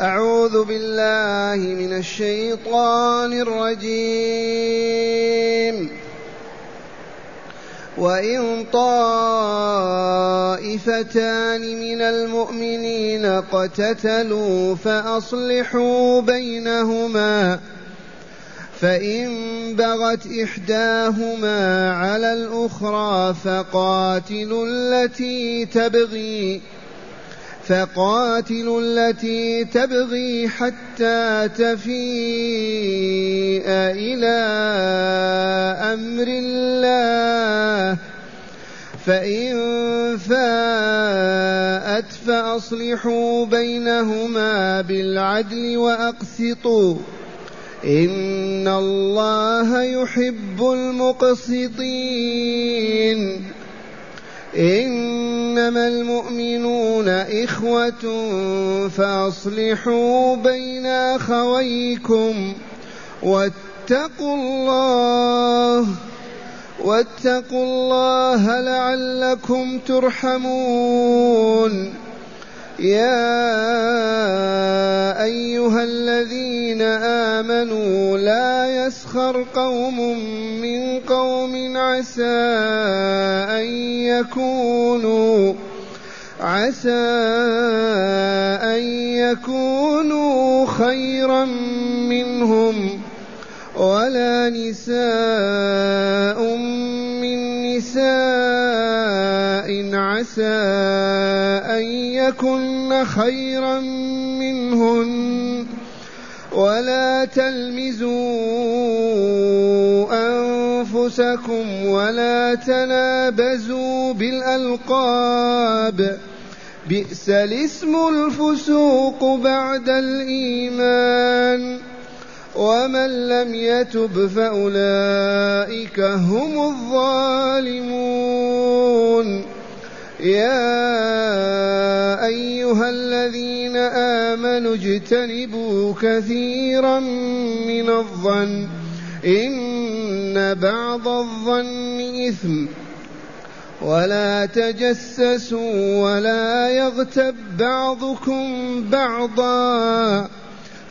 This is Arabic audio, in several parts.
أعوذ بالله من الشيطان الرجيم. وإن طائفتان من المؤمنين اقتتلوا فأصلحوا بينهما فإن بغت إحداهما على الأخرى فقاتلوا التي تبغي. فقاتلوا التي تبغي حتى تفيء إلى أمر الله. فإن فاءت فأصلحوا بينهما بالعدل وأقسطوا. إن الله يحب المقسطين. إنما المؤمنون إخوة فأصلحوا بين أخويكم واتقوا الله واتقوا الله لعلكم ترحمون. يا أيها الذين آمنوا لا يسخر قوم من قوم عسى أن يكونوا عسى أن يكونوا خيرا منهم ولا نساء من نساء عسى أن يكن خيرا منهن ولا تلمزوا أنفسكم ولا تنابزوا بالألقاب بئس الاسم الفسوق بعد الإيمان ومن لم يتب فأولئك هم الظالمون. يا أيها الذين آمنوا اجتنبوا كثيرا من الظن. إن بعض الظن إثم. ولا تجسسوا ولا يغتب بعضكم بعضا.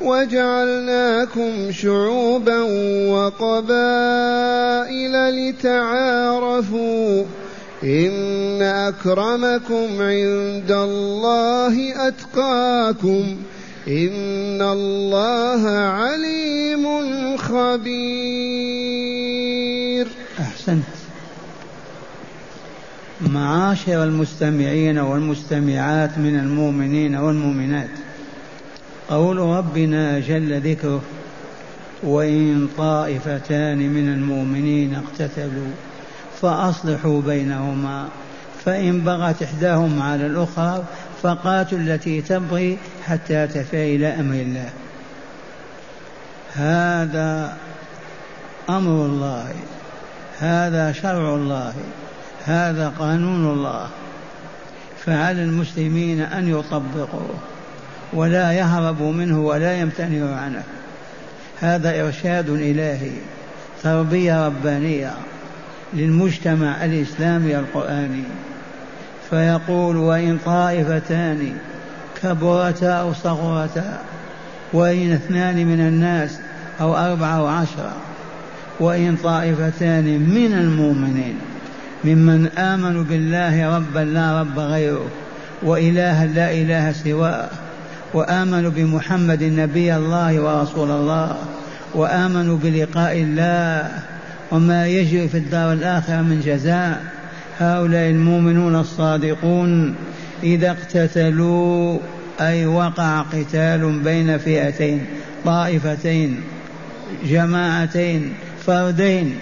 وجعلناكم شعوبا وقبائل لتعارفوا إن أكرمكم عند الله أتقاكم إن الله عليم خبير. أحسنت. معاشر المستمعين والمستمعات من المؤمنين والمؤمنات. قول ربنا جل ذكره وإن طائفتان من المؤمنين اقتتلوا فأصلحوا بينهما فإن بغت إحداهما على الأخرى فقاتلوا التي تبغي حتى تفي إلى أمر الله. هذا أمر الله هذا شرع الله هذا قانون الله. فعلى المسلمين أن يطبقوه. ولا يهربوا منه ولا يمتنعوا عنه. هذا إرشاد إلهي تربية ربانية للمجتمع الإسلامي القرآني. فيقول وإن طائفتان كبرتا أو صغرتا وإن اثنان من الناس أو أربعة أو عشرة وإن طائفتان من المؤمنين ممن آمنوا بالله ربا لا رب غيره وإلها لا إله سواه وآمنوا بمحمد نبي الله ورسول الله وآمنوا بلقاء الله وما يجري في الدار الآخرة من جزاء. هؤلاء المؤمنون الصادقون إذا اقتتلوا أي وقع قتال بين فئتين طائفتين جماعتين فردين.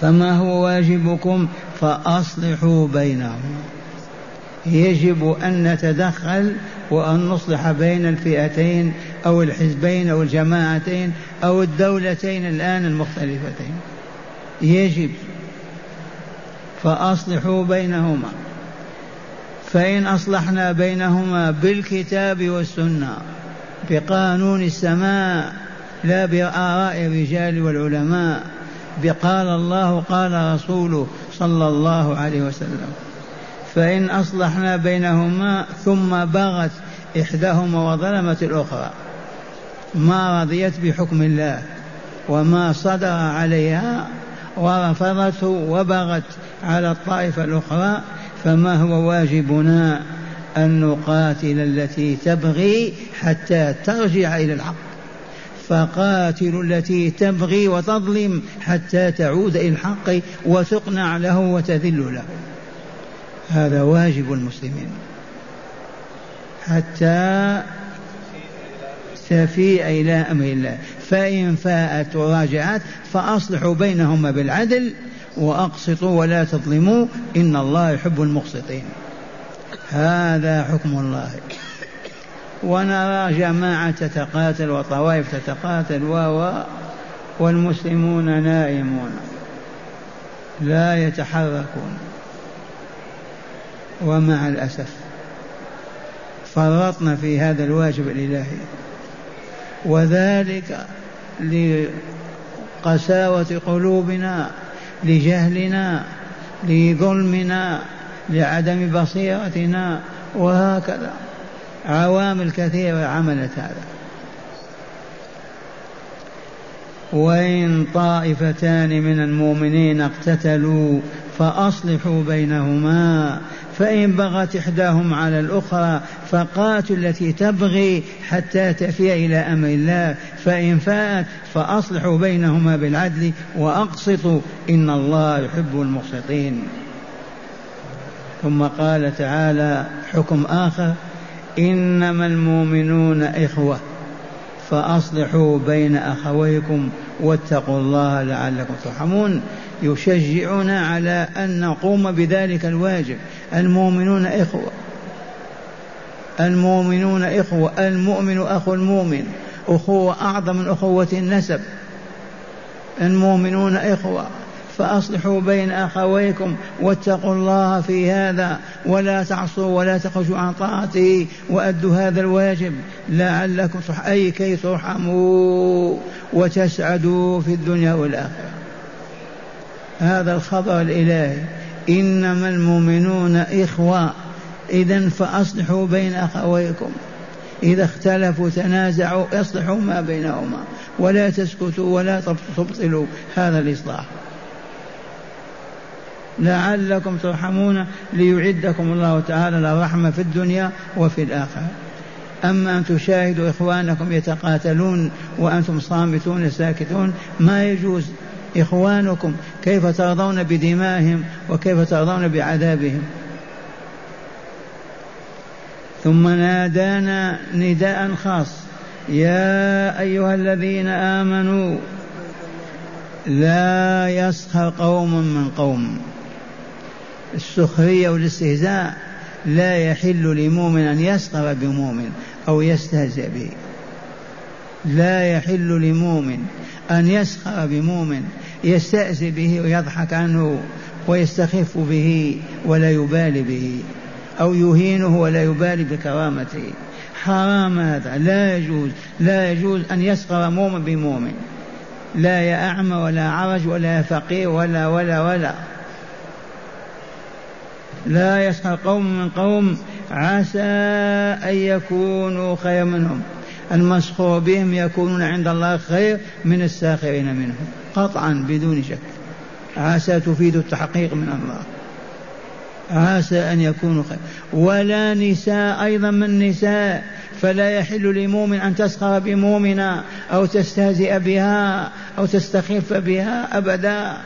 فما هو واجبكم؟ فأصلحوا بينهم. يجب أن نتدخل وأن نصلح بين الفئتين أو الحزبين أو الجماعتين أو الدولتين الآن المختلفتين. يجب. فأصلحوا بينهما. فإن أصلحنا بينهما بالكتاب والسنة بقانون السماء لا بآراء الرجال والعلماء. بقال الله قال رسوله صلى الله عليه وسلم. فإن أصلحنا بينهما ثم بغت إحداهما وظلمت الأخرى. ما رضيت بحكم الله وما صدر عليها ورفضته وبغت على الطائفة الأخرى فما هو واجبنا أن نقاتل التي تبغي حتى ترجع إلى الحق. فقاتلوا التي تبغي وتظلم حتى تعود إلى الحق وتقنع له وتذل له. هذا واجب المسلمين. حتى تفيء إلى أمر الله. فإن فاءت وراجعت فأصلحوا بينهما بالعدل وأقسطوا ولا تظلموا إن الله يحب المقسطين. هذا حكم الله. ونرى جماعة تتقاتل وطوائف تتقاتل و والمسلمون نائمون. لا يتحركون. ومع الأسف فرطنا في هذا الواجب الإلهي. وذلك لقساوة قلوبنا لجهلنا لظلمنا لعدم بصيرتنا وهكذا. عوامل كثيرة عملت هذا. وإن طائفتان من المؤمنين اقتتلوا فأصلحوا بينهما فإن بغت إحداهم على الأخرى فقاتل التي تبغي حتى تفيء إلى أمر الله. فإن فاءت فأصلحوا بينهما بالعدل وأقسطوا. إن الله يحب المقسطين. ثم قال تعالى حكم آخر إنما المؤمنون إخوة فأصلحوا بين أخويكم واتقوا الله لعلكم ترحمون. يشجعنا على أن نقوم بذلك الواجب. المؤمنون إخوة. المؤمنون إخوة. المؤمن أخو المؤمن. أخوة أعظم من أخوة النسب. المؤمنون إخوة. فأصلحوا بين أخويكم واتقوا الله في هذا ولا تعصوا ولا تخرجوا عن طاعته وأدوا هذا الواجب لعلكم أي كي ترحموا وتسعدوا في الدنيا والآخرة. هذا الخبر الإلهي. إنما المؤمنون إخوة. إذا فأصلحوا بين أخويكم. إذا اختلفوا تنازعوا اصلحوا ما بينهما. ولا تسكتوا ولا تبطلوا. هذا الإصلاح. لعلكم ترحمون ليعدكم الله تعالى للرحمة في الدنيا وفي الآخرة. أما أن تشاهدوا إخوانكم يتقاتلون وأنتم صامتون ساكتون ما يجوز. إخوانكم كيف ترضون بدمائهم وكيف ترضون بعذابهم؟ ثم نادانا نداء خاص يا أيها الذين آمنوا لا يسخر قوم من قوم. السخرية والاستهزاء لا يحل لمؤمن أن يسخر بمؤمن أو يستهزئ به. لا يحل لمؤمن أن يسخر بمؤمن يستأذي به ويضحك عنه ويستخف به ولا يبالي به أو يهينه ولا يبالي بكرامته. حرام هذا. لا يجوز. لا يجوز أن يسخر مؤمن بمؤمن. لا يا أعمى ولا عرج ولا فقير ولا ولا ولا. لا يسخر قوم من قوم. عسى أن يكونوا خير منهم. المسخور بهم يكونون عند الله خير من الساخرين منهم قطعا بدون شك. عسى تفيد التحقيق من الله. عسى أن يكونوا خير. ولا نساء أيضا من نساء فلا يحل لمؤمن أن تسخر بمؤمنة أو تستهزئ بها أو تستخف بها أبدا.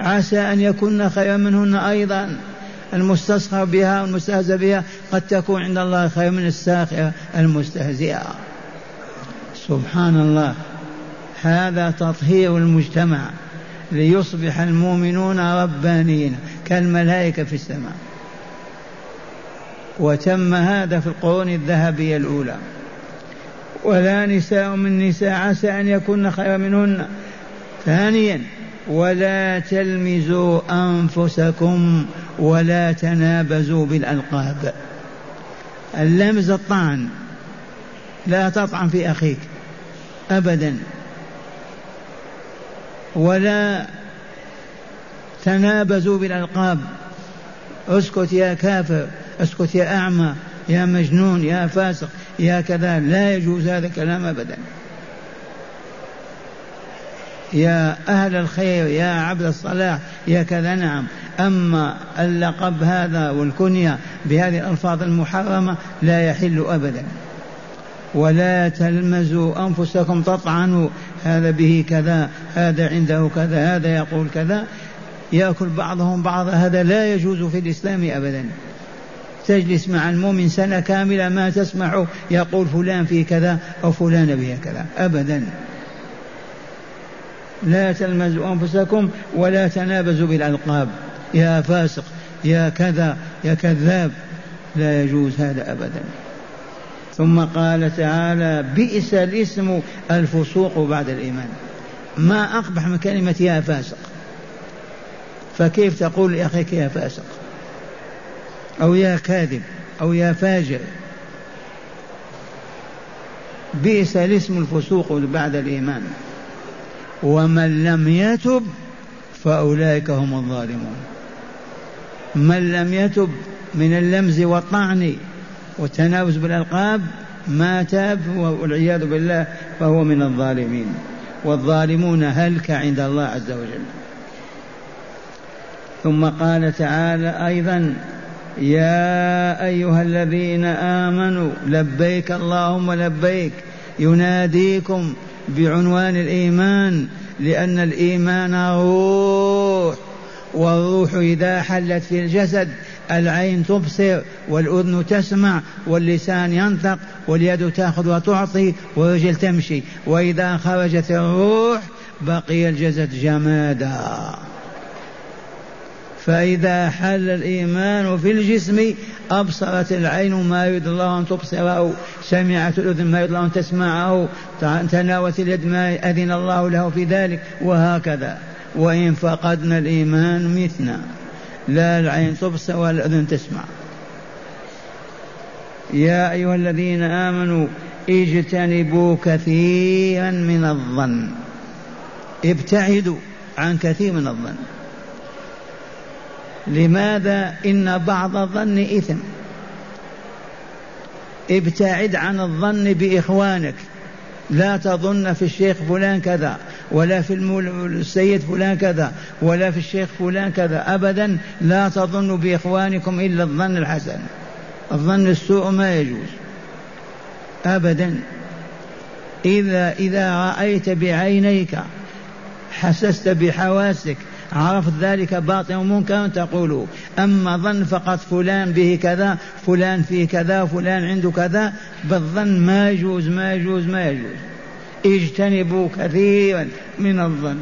عسى أن يكون خيرا منهن أيضا. المستسخر بها والمستهزئ بها قد تكون عند الله خير من الساخرة المستهزئة. سبحان الله هذا تطهير المجتمع ليصبح المؤمنون ربانيين كالملائكة في السماء. وتم هذا في القرون الذهبية الأولى. ولا نساء من نساء عسى أن يكون خيرا منهن. ثانيا ولا تلمزوا أنفسكم ولا تنابزوا بالألقاب. اللمز الطعن لا تطعن في أخيك. أبدا. ولا تنابزوا بالألقاب. اسكت يا كافر اسكت يا أعمى يا مجنون يا فاسق يا كذا. لا يجوز هذا الكلام أبدا. يا أهل الخير يا عبد الصلاح يا كذا. نعم. أما اللقب هذا والكنية بهذه الألفاظ المحرمة لا يحل أبدا. ولا تلمزوا أنفسكم تطعنوا هذا به كذا هذا عنده كذا هذا يقول كذا. يأكل بعضهم بعضا هذا لا يجوز في الإسلام أبدا. تجلس مع المؤمن سنة كاملة ما تسمع يقول فلان في كذا أو فلان به كذا أبدا. لا تلمزوا أنفسكم ولا تنابزوا بالألقاب. يا فاسق يا كذا يا كذاب. لا يجوز هذا أبدا. ثم قال تعالى بئس الاسم الفسوق بعد الإيمان. ما أقبح من كلمة يا فاسق. فكيف تقول لأخيك يا فاسق؟ أو يا كاذب أو يا فاجر. بئس الاسم الفسوق بعد الإيمان. ومن لم يتب فأولئك هم الظالمون. من لم يتب من اللمز والطعن والتنافس بالألقاب ما تاب والعياذ بالله فهو من الظالمين. والظالمون هلك عند الله عز وجل. ثم قال تعالى أيضا يا أيها الذين آمنوا لبيك اللهم لبيك. يناديكم بعنوان الإيمان لأن الإيمان روح والروح إذا حلت في الجسد العين تبصر والأذن تسمع واللسان ينطق واليد تأخذ وتعطي والرجل تمشي. وإذا خرجت الروح بقي الجسد جمادا. فإذا حل الإيمان في الجسم أبصرت العين ما يريد الله أن تبصره. سمعت الأذن ما يريد الله أن تسمعه. تناولت اليد ما أذن الله له في ذلك. وهكذا. وإن فقدنا الإيمان متنا. لا العين تبصر ولا الأذن تسمع. يا أيها الذين آمنوا اجتنبوا كثيرا من الظن. ابتعدوا عن كثير من الظن. لماذا؟ إن بعض الظن إثم. ابتعد عن الظن بإخوانك. لا تظن في الشيخ فلان كذا. ولا في السيد فلان كذا ولا في الشيخ فلان كذا. أبدا لا تظن بإخوانكم إلا الظن الحسن. الظن السوء ما يجوز. أبدا. إذا إذا رأيت بعينيك حسست بحواسك عرفت ذلك باطن ومنكر تقول أما ظن فقط فلان به كذا فلان فيه كذا فلان عنده كذا بالظن ما يجوز ما يجوز ما يجوز. اجتنبوا كثيرا من الظن.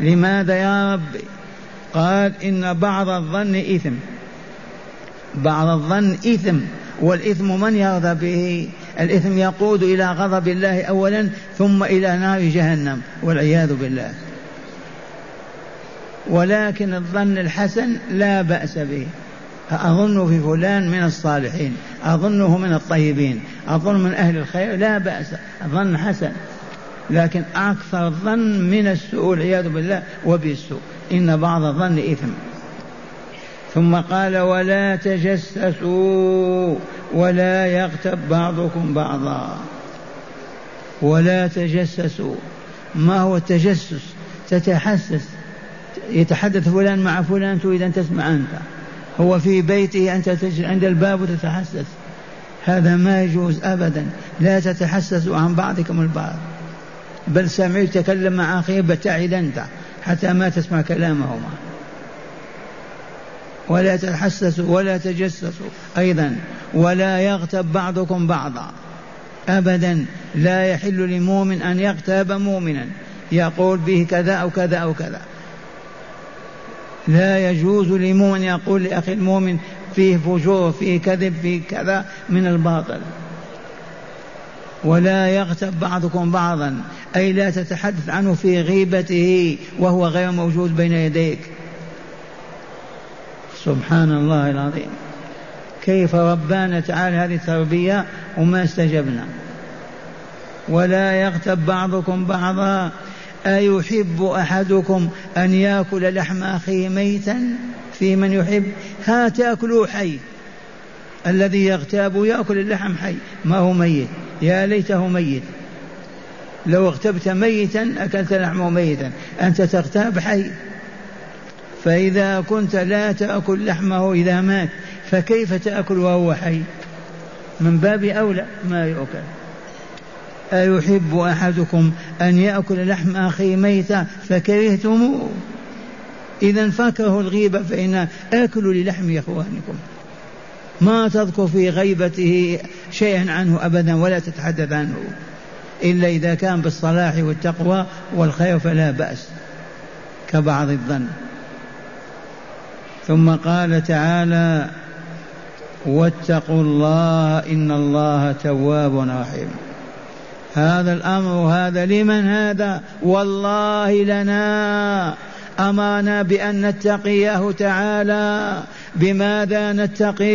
لماذا يا رب؟ قال إن بعض الظن إثم. بعض الظن إثم والإثم من يرضى به؟ الإثم يقود إلى غضب الله أولا ثم إلى نار جهنم والعياذ بالله. ولكن الظن الحسن لا بأس به. أظن في فلان من الصالحين أظنه من الطيبين أظن من أهل الخير لا بأس ظن حسن. لكن أكثر الظن من السوء والعياذ بالله وبالسوء. إن بعض الظن إثم. ثم قال ولا تجسسوا ولا يغتب بعضكم بعضا. ولا تجسسوا. ما هو التجسس؟ تتحسس. يتحدث فلان مع فلان تريد أن تسمع أنت. هو في بيته أنت عند الباب وتتحسس. هذا ما يجوز أبدا. لا تتحسسوا عن بعضكم البعض. بل سمعت يتكلم مع أخيه بتعد أنت حتى ما تسمع كلامهما. ولا تتحسسوا ولا تجسسوا أيضا. ولا يغتب بعضكم بعضا. أبدا. لا يحل لمؤمن أن يغتاب مؤمنا. يقول به كذا أو كذا أو كذا. لا يجوز لمؤمن يقول لأخي المؤمن فيه فجور فيه كذب فيه كذا من الباطل. ولا يغتب بعضكم بعضا. أي لا تتحدث عنه في غيبته وهو غير موجود بين يديك. سبحان الله العظيم. كيف ربانا تعالى هذه التربية وما استجبنا. ولا يغتب بعضكم بعضا. أيحب أحدكم أن يأكل لحم أخيه ميتا؟ في من يحب. ها تأكلوا حي. الذي يغتاب يأكل اللحم حي. ما هو ميت؟ يا ليته ميت. لو اغتبت ميتا أكلت لحمه ميتا. أنت تغتاب حي. فإذا كنت لا تأكل لحمه إذا مات فكيف تأكل وهو حي؟ من باب أولى ما يؤكل. أيحب أحدكم أن يأكل لحم أخيه ميتا فكرهتموه إذا فكروا الغيبة فإن آكلوا للحم إخوانكم. ما تذكر في غيبته شيئا عنه أبدا ولا تتحدث عنه. إلا إذا كان بالصلاح والتقوى والخير فلا بأس كبعض الظن. ثم قال تعالى واتقوا الله إن الله تواب رحيم. هذا الأمر هذا لمن هذا؟ والله لنا. أمرنا بأن نتقيه تعالى. بماذا نتقي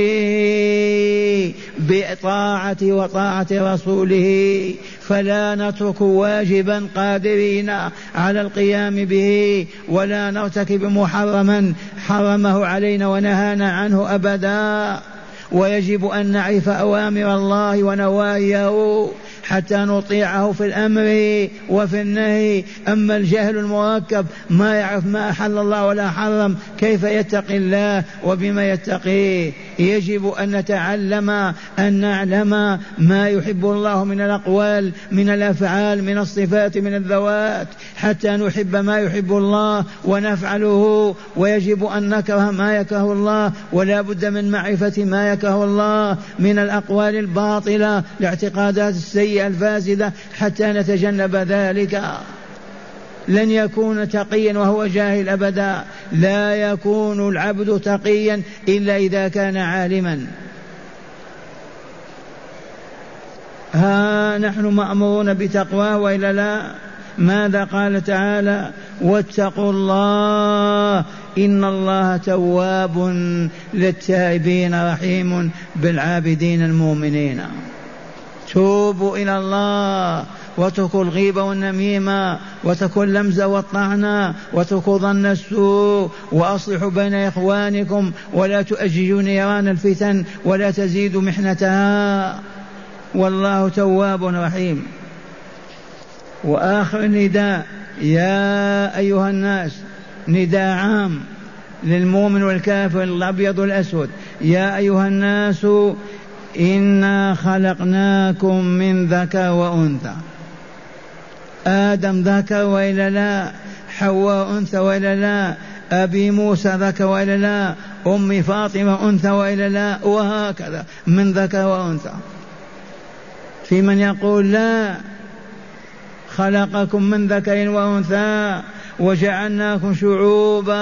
بطاعة وطاعة رسوله. فلا نترك واجبا قادرين على القيام به ولا نرتكب محرما حرمه علينا ونهانا عنه أبدا. ويجب أن نعرف أوامر الله ونواهيه حتى نطيعه في الأمر وفي النهي. أما الجهل المركب ما يعرف ما أحل الله ولا حرم كيف يتقي الله وبما يتقيه؟ يجب أن نتعلم أن نعلم ما يحب الله من الأقوال من الأفعال من الصفات من الذوات حتى نحب ما يحب الله ونفعله. ويجب أن نكره ما يكره الله ولا بد من معرفة ما يكره الله من الأقوال الباطلة الاعتقادات السيئة الفاسدة حتى نتجنب ذلك. لن يكون تقيا وهو جاهل أبدا. لا يكون العبد تقيا إلا إذا كان عالما. ها نحن مأمورون بتقواه وإلا لا؟ ماذا قال تعالى؟ واتقوا الله إن الله تواب للتائبين رحيم بالعابدين المؤمنين. توبوا إلى الله. واتركوا الغيبة والنميمة واتركوا اللمز والطعنة واتركوا ظن السوء وأصلحوا بين إخوانكم ولا تؤججوا نيران الفتن ولا تزيدوا محنتها. والله تواب رحيم. وآخر نداء يا أيها الناس نداء عام للمؤمن والكافر الأبيض والأسود. يا أيها الناس إنا خلقناكم من ذكر وأنثى. آدم ذكر وإلا لا حواء أنثى وإلا لا أبي موسى ذكر وإلا لا أمي فاطمة أنثى وإلا لا وهكذا من ذكر وأنثى. في من يقول لا خلقكم من ذكر وأنثى وجعلناكم شعوبا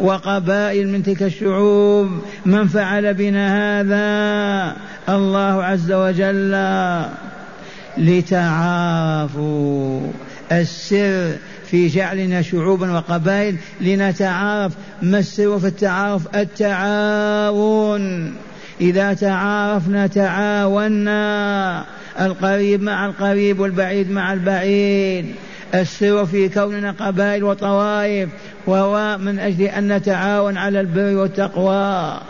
وقبائل من تلك الشعوب من فعل بنا هذا؟ الله عز وجل. لتعارفوا السر في جعلنا شعوبا وقبائل لنتعارف ما السر في التعارف التعاون. إذا تعارفنا تعاوننا القريب مع القريب والبعيد مع البعيد. السر في كوننا قبائل وطوائف. وهو من أجل أن نتعاون على البر والتقوى.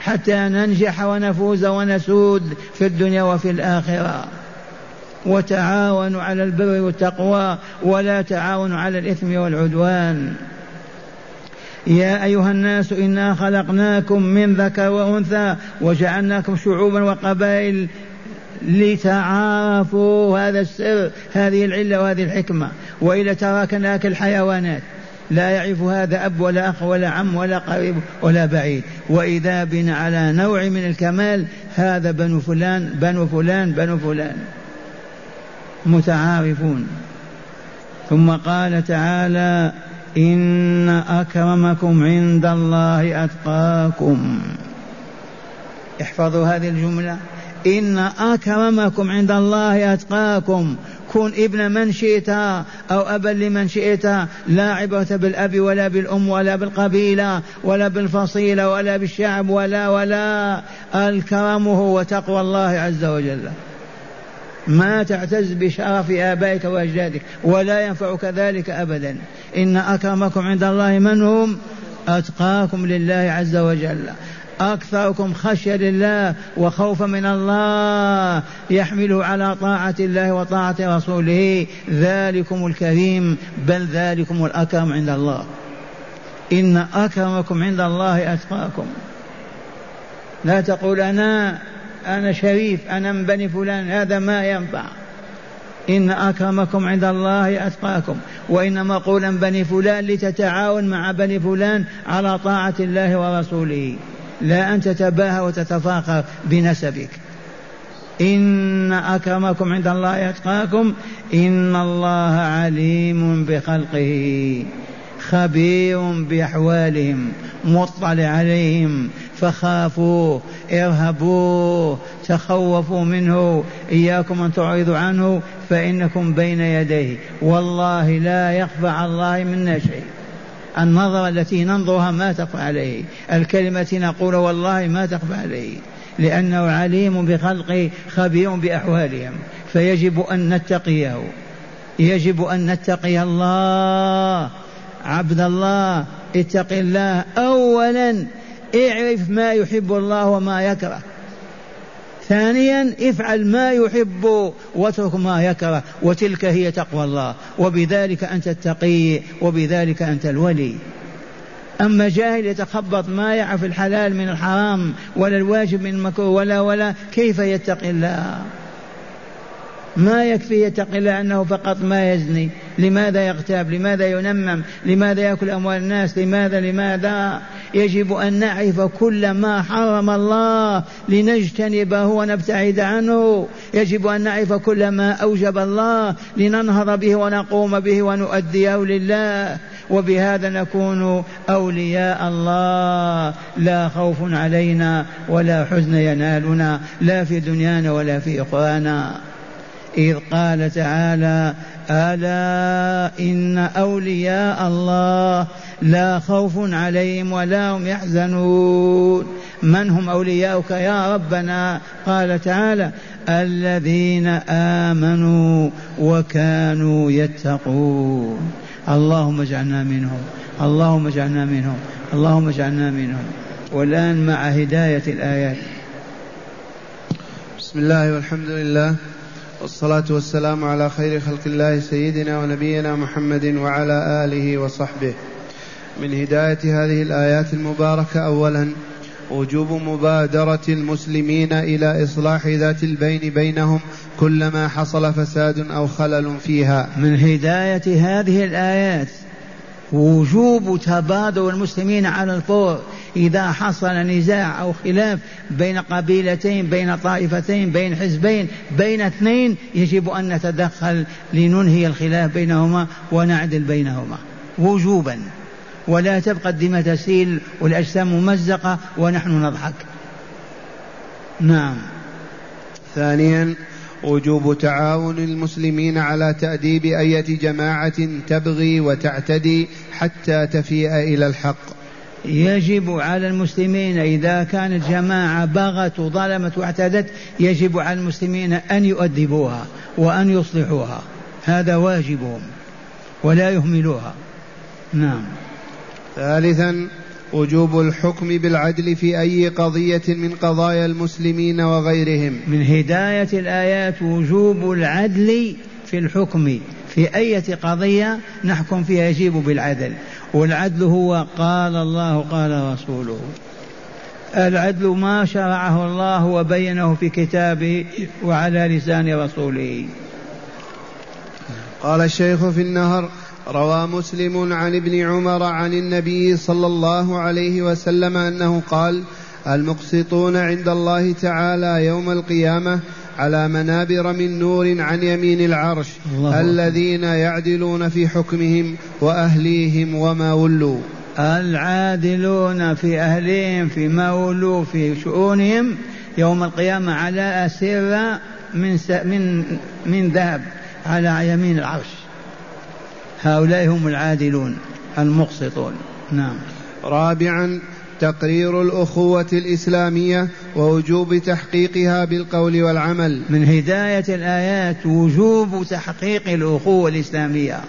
حتى ننجح ونفوز ونسود في الدنيا وفي الآخرة. وتعاونوا على البر والتقوى ولا تعاونوا على الإثم والعدوان. يا أيها الناس إنا خلقناكم من ذكر وأنثى وجعلناكم شعوبا وقبائل لتعارفوا هذا السر هذه العلة وهذه الحكمة. وإلا تراك ناكل الحيوانات. لا يعرف هذا أب ولا أخ ولا عم ولا قريب ولا بعيد. وإذا بنا على نوع من الكمال هذا بنو فلان بنو فلان بنو فلان. متعارفون. ثم قال تعالى إن أكرمكم عند الله أتقاكم. احفظوا هذه الجملة. إن أكرمكم عند الله أتقاكم. كن ابن من شئت أو أبا لمن شئت. لا عبرة بالأب ولا بالأم ولا بالقبيلة ولا بالفصيلة ولا بالشعب ولا ولا. الكرم هو تقوى الله عز وجل. ما تعتز بشرف آبائك وأجدادك ولا ينفعك ذلك أبدا. إن أكرمكم عند الله من هم؟ أتقاكم لله عز وجل. أكثركم خشية لله وخوفا من الله يحمله على طاعة الله وطاعة رسوله. ذلكم الكريم بل ذلكم الأكرم عند الله. إن أكرمكم عند الله أتقاكم. لا تقول أنا أنا شريف أنا من بني فلان هذا ما ينفع. إن أكرمكم عند الله أتقاكم وإنما قولا بني فلان لتتعاون مع بني فلان على طاعة الله ورسوله. لا أن تتباهى وتتفاخر بنسبك. إن أكرمكم عند الله أتقاكم إن الله عليم بخلقه خبير بأحوالهم مطلع عليهم فخافوه ارهبوه تخوفوا منه إياكم أن تعرضوا عنه فإنكم بين يديه. والله لا يخفى على الله منا شيء. النظرة التي ننظرها ما تخفى عليه. الكلمة التي نقول والله ما تخفى عليه. لأنه عليم بخلقه خبير بأحوالهم. فيجب أن نتقيه. يجب أن نتقي الله. عبد الله اتق الله أولا. اعرف ما يحب الله وما يكره. ثانيا افعل ما يحب واترك ما يكره وتلك هي تقوى الله. وبذلك أنت التقي وبذلك أنت الولي. أما جاهل يتخبط ما يعرف الحلال من الحرام ولا الواجب من المكروه ولا ولا كيف يتقي الله؟ ما يكفي يتقي الله أنه فقط ما يزني؟ لماذا يغتاب؟ لماذا ينمم؟ لماذا يأكل أموال الناس؟ لماذا؟ لماذا؟ يجب أن نعرف كل ما حرم الله لنجتنبه ونبتعد عنه. يجب أن نعرف كل ما أوجب الله لننهض به ونقوم به ونؤديه لله. وبهذا نكون أولياء الله. لا خوف علينا ولا حزن ينالنا. لا في دنيانا ولا في أخرانا إذ قال تعالى ألا إن أولياء الله لا خوف عليهم ولا هم يحزنون. من هم أولياؤك يا ربنا؟ قال تعالى الذين آمنوا وكانوا يتقون. اللهم اجعلنا منهم اللهم اجعلنا منهم اللهم اجعلنا منهم. والآن مع هداية الآيات. بسم الله والحمد لله والصلاة والسلام على خير خلق الله سيدنا ونبينا محمد وعلى آله وصحبه. من هداية هذه الآيات المباركة أولا وجوب مبادرة المسلمين إلى إصلاح ذات البين بينهم كلما حصل فساد أو خلل فيها. من هداية هذه الآيات وجوب تبادر المسلمين على الفور إذا حصل نزاع أو خلاف بين قبيلتين بين طائفتين بين حزبين بين اثنين يجب أن نتدخل لننهي الخلاف بينهما ونعدل بينهما. وجوبا. ولا تبقى الدماء تسيل والأجسام ممزقة ونحن نضحك. نعم. ثانيا وجوب تعاون المسلمين على تأديب أية جماعة تبغي وتعتدي حتى تفيء إلى الحق. يجب على المسلمين إذا كانت جماعة بغت وظلمت واعتدت يجب على المسلمين أن يؤدبوها وأن يصلحوها. هذا واجبهم ولا يهملوها. نعم. ثالثا وجوب الحكم بالعدل في أي قضية من قضايا المسلمين وغيرهم. من هداية الآيات وجوب العدل في الحكم. في أية قضية نحكم فيها يجيب بالعدل. والعدل هو قال الله قال رسوله. العدل ما شرعه الله وبينه في كتابه وعلى لسان رسوله. قال الشيخ في النهر روى مسلم عن ابن عمر عن النبي صلى الله عليه وسلم أنه قال المقسطون عند الله تعالى يوم القيامة على منابر من نور عن يمين العرش الذين يعدلون في حكمهم وأهليهم وما ولوا. العادلون في أهلهم فيما ولوا في شؤونهم يوم القيامة على أسرة من من من ذهب على يمين العرش. هؤلاء هم العادلون المقسطون. نعم. رابعا تقرير الأخوة الإسلامية ووجوب تحقيقها بالقول والعمل. من هداية الآيات وجوب تحقيق الأخوة الإسلامية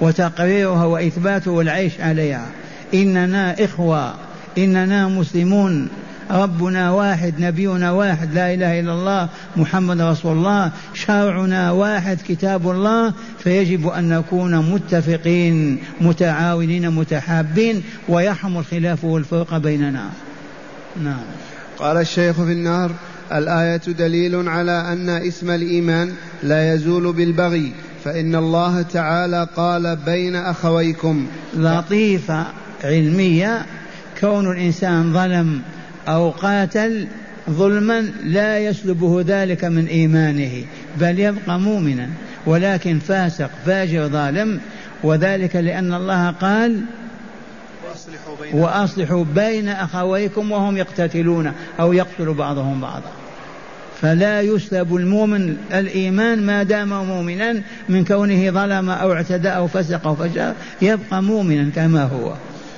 وتقريرها وإثباتها والعيش عليها. إننا إخوة إننا مسلمون. ربنا واحد نبينا واحد لا إله إلا الله محمد رسول الله شرعنا واحد كتاب الله. فيجب أن نكون متفقين متعاونين متحابين ويحرم الخلاف والفرق بيننا. نعم. قال الشيخ في النار الآية دليل على أن اسم الإيمان لا يزول بالبغي فإن الله تعالى قال بين أخويكم. لطيفة علمية كون الإنسان ظلم أو قاتل ظلما لا يسلبه ذلك من إيمانه بل يبقى مؤمنا ولكن فاسق فاجر ظالم وذلك لأن الله قال وأصلحوا بين أخويكم وهم يقتتلون أو يقتل بعضهم بعضا. فلا يسلب المؤمن الإيمان ما دام مؤمنا من كونه ظلم أو اعتدى أو فسق أو فجر يبقى مؤمنا كما هو.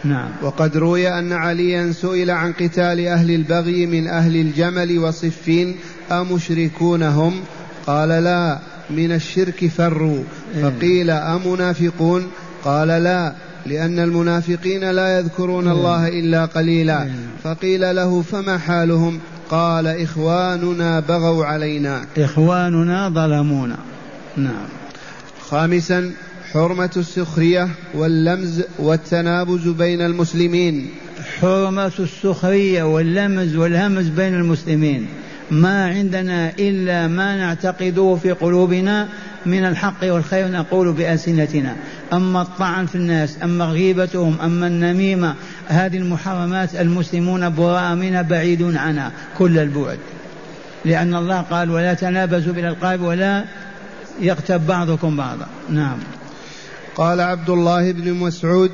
نعم. وقد روي أن عليا سئل عن قتال أهل البغي من أهل الجمل وصفين أمشركون هم قال لا من الشرك فروا. إيه. فقيل أمنافقون؟ قال لا لأن المنافقين لا يذكرون إيه. الله إلا قليلا. إيه. فقيل له فما حالهم؟ قال إخواننا بغوا علينا. إخواننا ظلمونا. نعم. خامسا حرمة السخرية واللمز والتنابز بين المسلمين. حرمة السخرية واللمز والهمز بين المسلمين. ما عندنا إلا ما نعتقده في قلوبنا من الحق والخير نقول بألسنتنا. أما الطعن في الناس أما غيبتهم أما النميمة هذه المحرمات المسلمون براء منها بعيدون عنها كل البعد. لأن الله قال ولا تنابزوا بالألقاب ولا يغتب بعضكم بعضا. نعم. قال عبد الله بن مسعود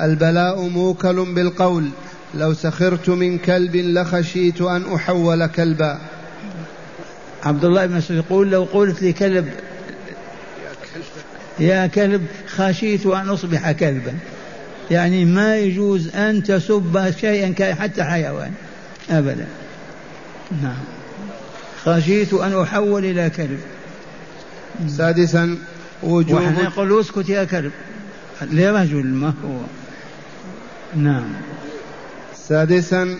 البلاء موكل بالقول لو سخرت من كلب لخشيت أن أحول كلبا. عبد الله بن مسعود يقول لو قلت لكلب يا كلب خشيت أن أصبح كلبا. يعني ما يجوز أن تسب شيئا حتى حيوان. أبدا. نعم. خشيت أن أحول إلى كلب. سادسا وجوب ونحن نقول اسكت يا كلب لرجل ما هو. نعم. سادسا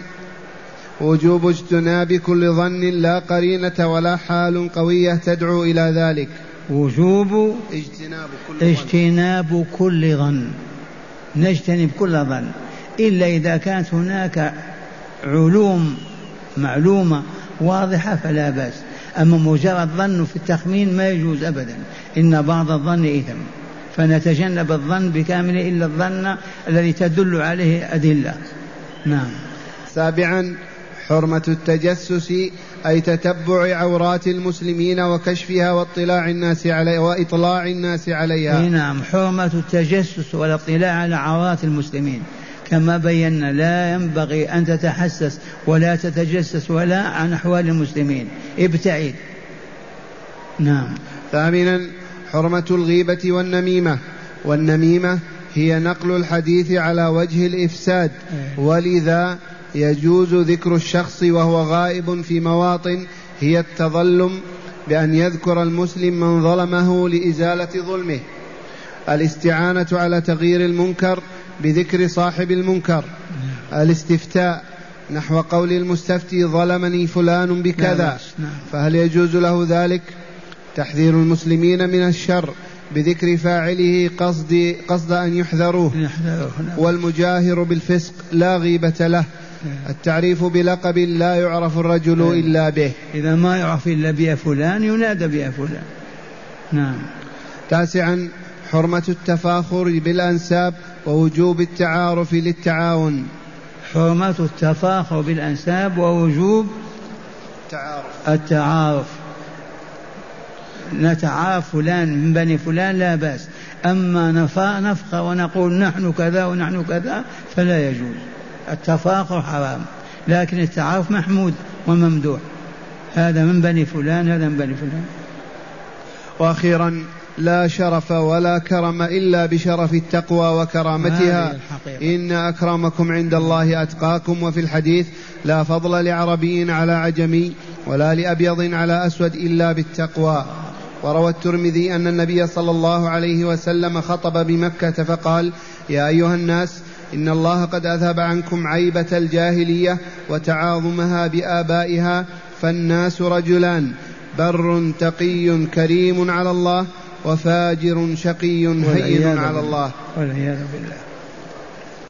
وجوب اجتناب كل ظن لا قرينة ولا حال قوية تدعو إلى ذلك. وجوب اجتناب كل اجتناب كل ظن. نجتنب كل ظن. إلا إذا كانت هناك علوم معلومة واضحة فلا بأس. أما مجرد ظن في التخمين ما يجوز أبدا. إن بعض الظن إثم. فنتجنب الظن بكامله إلا الظن الذي تدل عليه أدلة. نعم. سابعا حرمة التجسس أي تتبع عورات المسلمين وكشفها واطلاع الناس عليها وإطلاع الناس عليها. نعم. حرمة التجسس والاطلاع على عورات المسلمين. كما بينا لا ينبغي أن تتحسس ولا تتجسس ولا عن أحوال المسلمين. ابتعد. نعم. ثامنا حرمة الغيبة والنميمة. والنميمة هي نقل الحديث على وجه الإفساد. إيه. ولذا يجوز ذكر الشخص وهو غائب في مواطن هي التظلم بأن يذكر المسلم من ظلمه لإزالة ظلمه. الاستعانة على تغيير المنكر بذكر صاحب المنكر. الاستفتاء. نحو قول المستفتي ظلمني فلان بكذا. نعم. فهل يجوز له ذلك؟ تحذير المسلمين من الشر بذكر فاعله قصد قصد أن يحذروه. نعم. والمجاهر بالفسق لا غيبة له. التعريف بلقب لا يعرف الرجل نعم. إلا به. إذا ما يعرف إلا بيا فلان ينادى بيا فلان. نعم. تاسعا حرمة التفاخر بالأنساب ووجوب التعارف للتعاون. حرمة التفاخر بالأنساب ووجوب التعارف. التعارف. نتعارف فلان من بني فلان لا بأس. أما نفخر ونقول نحن كذا ونحن كذا فلا يجوز. التفاخر حرام لكن التعارف محمود وممدوح. هذا من بني فلان هذا من بني فلان. وأخيرا لا شرف ولا كرم إلا بشرف التقوى وكرامتها. إن أكرمكم عند الله أتقاكم وفي الحديث لا فضل لعربي على عجمي ولا لأبيض على أسود إلا بالتقوى. وروى الترمذي أن النبي صلى الله عليه وسلم خطب بمكة فقال يا أيها الناس إن الله قد أذهب عنكم عيبة الجاهلية وتعاظمها بآبائها. فالناس رجلان بر تقي كريم على الله وفاجر شقي هين على الله. والعياذ بالله.